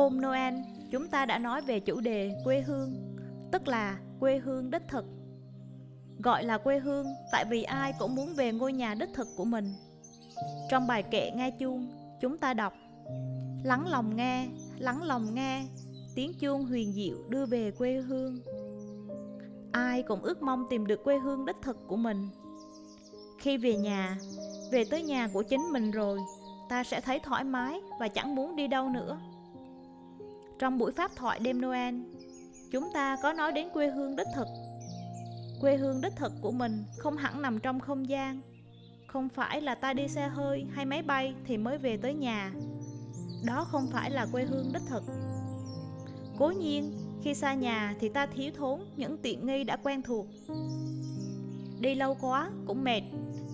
Hôm Noel, chúng ta đã nói về chủ đề quê hương, tức là quê hương đích thực. Gọi là quê hương tại vì ai cũng muốn về ngôi nhà đích thực của mình. Trong bài kệ nghe chuông, chúng ta đọc Lắng lòng nghe, lắng lòng nghe, tiếng chuông huyền diệu đưa về quê hương. Ai cũng ước mong tìm được quê hương đích thực của mình. Khi về nhà, về tới nhà của chính mình rồi, ta sẽ thấy thoải mái và chẳng muốn đi đâu nữa. Trong buổi pháp thoại đêm Noel, chúng ta có nói đến quê hương đích thực. Quê hương đích thực của mình không hẳn nằm trong không gian. Không phải là ta đi xe hơi hay máy bay thì mới về tới nhà. Đó không phải là quê hương đích thực. Cố nhiên, khi xa nhà thì ta thiếu thốn những tiện nghi đã quen thuộc. Đi lâu quá cũng mệt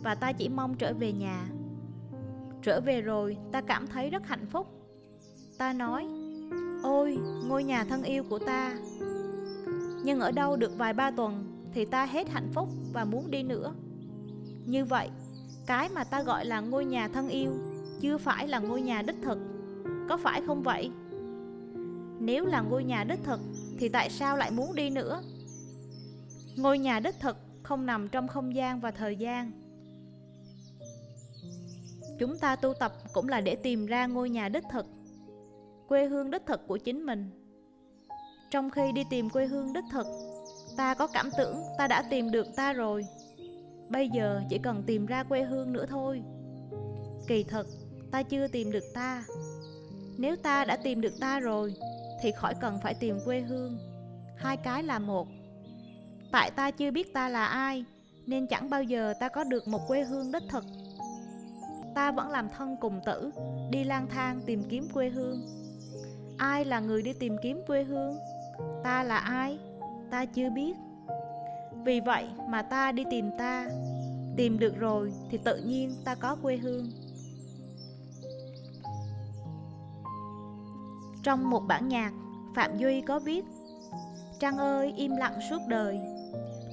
và ta chỉ mong trở về nhà. Trở về rồi, ta cảm thấy rất hạnh phúc. Ta nói, ôi, ngôi nhà thân yêu của ta. Nhưng ở đâu được vài ba tuần thì ta hết hạnh phúc và muốn đi nữa. Như vậy, cái mà ta gọi là ngôi nhà thân yêu chưa phải là ngôi nhà đích thực. Có phải không vậy? Nếu là ngôi nhà đích thực thì tại sao lại muốn đi nữa? Ngôi nhà đích thực không nằm trong không gian và thời gian. Chúng ta tu tập cũng là để tìm ra ngôi nhà đích thực, quê hương đích thực của chính mình. Trong khi đi tìm quê hương đích thực, ta có cảm tưởng ta đã tìm được ta rồi. Bây giờ chỉ cần tìm ra quê hương nữa thôi. Kỳ thực, ta chưa tìm được ta. Nếu ta đã tìm được ta rồi, thì khỏi cần phải tìm quê hương. Hai cái là một. Tại ta chưa biết ta là ai, nên chẳng bao giờ ta có được một quê hương đích thực ta vẫn làm thân cùng tử, đi lang thang tìm kiếm quê hương. Ai là người đi tìm kiếm quê hương? Ta là ai? Ta chưa biết. Vì vậy mà ta đi tìm ta, tìm được rồi thì tự nhiên ta có quê hương. Trong một bản nhạc, Phạm Duy có viết Trăng ơi im lặng suốt đời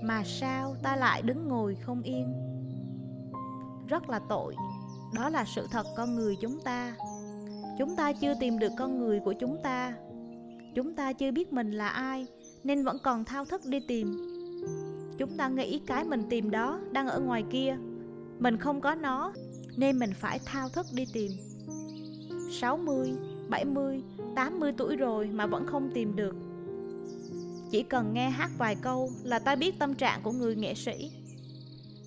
Mà sao ta lại đứng ngồi không yên Rất là tội đó là sự thật con người chúng ta chúng ta chưa tìm được con người của chúng ta. Chúng ta chưa biết mình là ai nên vẫn còn thao thức đi tìm. Chúng ta nghĩ cái mình tìm đó đang ở ngoài kia. Mình không có nó nên mình phải thao thức đi tìm. 60, 70, 80 tuổi rồi mà vẫn không tìm được. Chỉ cần nghe hát vài câu là ta biết tâm trạng của người nghệ sĩ.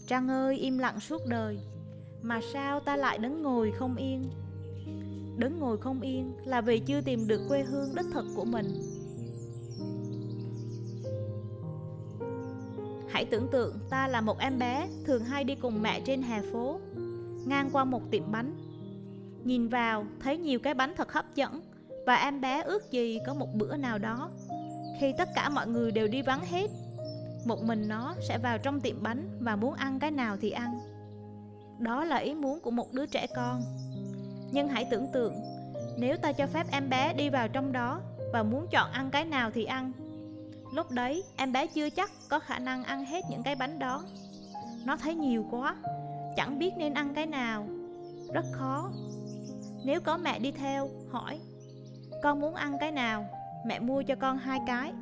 Trăng ơi im lặng suốt đời. Mà sao ta lại đứng ngồi không yên? Đứng ngồi không yên là vì chưa tìm được quê hương đích thực của mình. Hãy tưởng tượng ta là một em bé thường hay đi cùng mẹ trên hè phố, ngang qua một tiệm bánh. Nhìn vào, thấy nhiều cái bánh thật hấp dẫn và em bé ước gì có một bữa nào đó. Khi tất cả mọi người đều đi vắng hết, một mình nó sẽ vào trong tiệm bánh và muốn ăn cái nào thì ăn. Đó là ý muốn của một đứa trẻ con. Nhưng hãy tưởng tượng, Nếu ta cho phép em bé đi vào trong đó Và muốn chọn ăn cái nào thì ăn. Lúc đấy, em bé chưa chắc có khả năng ăn hết những cái bánh đó. Nó thấy nhiều quá, Chẳng biết nên ăn cái nào. Rất khó. Nếu có mẹ đi theo, hỏi, Con muốn ăn cái nào? Mẹ mua cho con hai cái.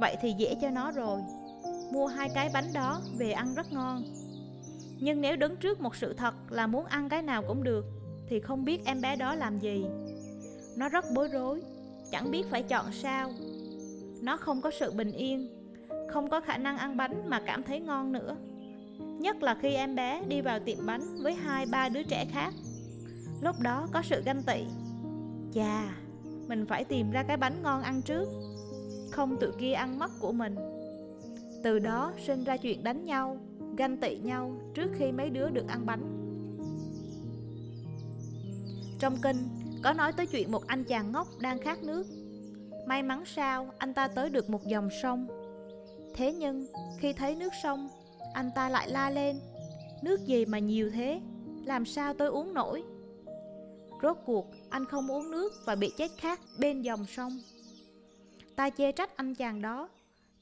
Vậy thì dễ cho nó rồi. Mua hai cái bánh đó về ăn rất ngon. Nhưng nếu đứng trước một sự thật là muốn ăn cái nào cũng được thì không biết em bé đó làm gì. Nó rất bối rối Chẳng biết phải chọn sao. Nó không có sự bình yên Không có khả năng ăn bánh mà cảm thấy ngon nữa. Nhất là khi em bé đi vào tiệm bánh với hai ba đứa trẻ khác. Lúc đó có sự ganh tị. Chà, mình phải tìm ra cái bánh ngon ăn trước Không tự kia ăn mất của mình. Từ đó sinh ra chuyện đánh nhau ganh tị nhau trước khi mấy đứa được ăn bánh. Trong kinh, có nói tới chuyện một anh chàng ngốc đang khát nước. May mắn sao anh ta tới được một dòng sông. Thế nhưng, khi thấy nước sông, anh ta lại la lên. Nước gì mà nhiều thế, làm sao tôi uống nổi? Rốt cuộc, anh không uống nước và bị chết khát bên dòng sông. Ta chê trách anh chàng đó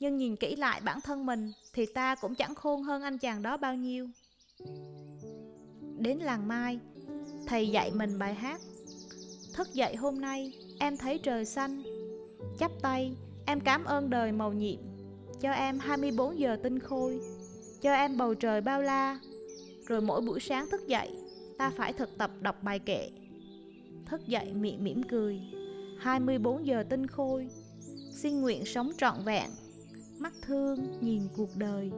nhưng nhìn kỹ lại bản thân mình Thì ta cũng chẳng khôn hơn anh chàng đó bao nhiêu Đến làng mai Thầy dạy mình bài hát. Thức dậy hôm nay em thấy trời xanh. Chắp tay, em cảm ơn đời màu nhiệm. Cho em 24 giờ tinh khôi. Cho em bầu trời bao la. Rồi mỗi buổi sáng thức dậy Ta phải thực tập đọc bài kệ. Thức dậy miệng mỉm cười. 24 giờ tinh khôi. Xin nguyện sống trọn vẹn. Mắt thương nhìn cuộc đời.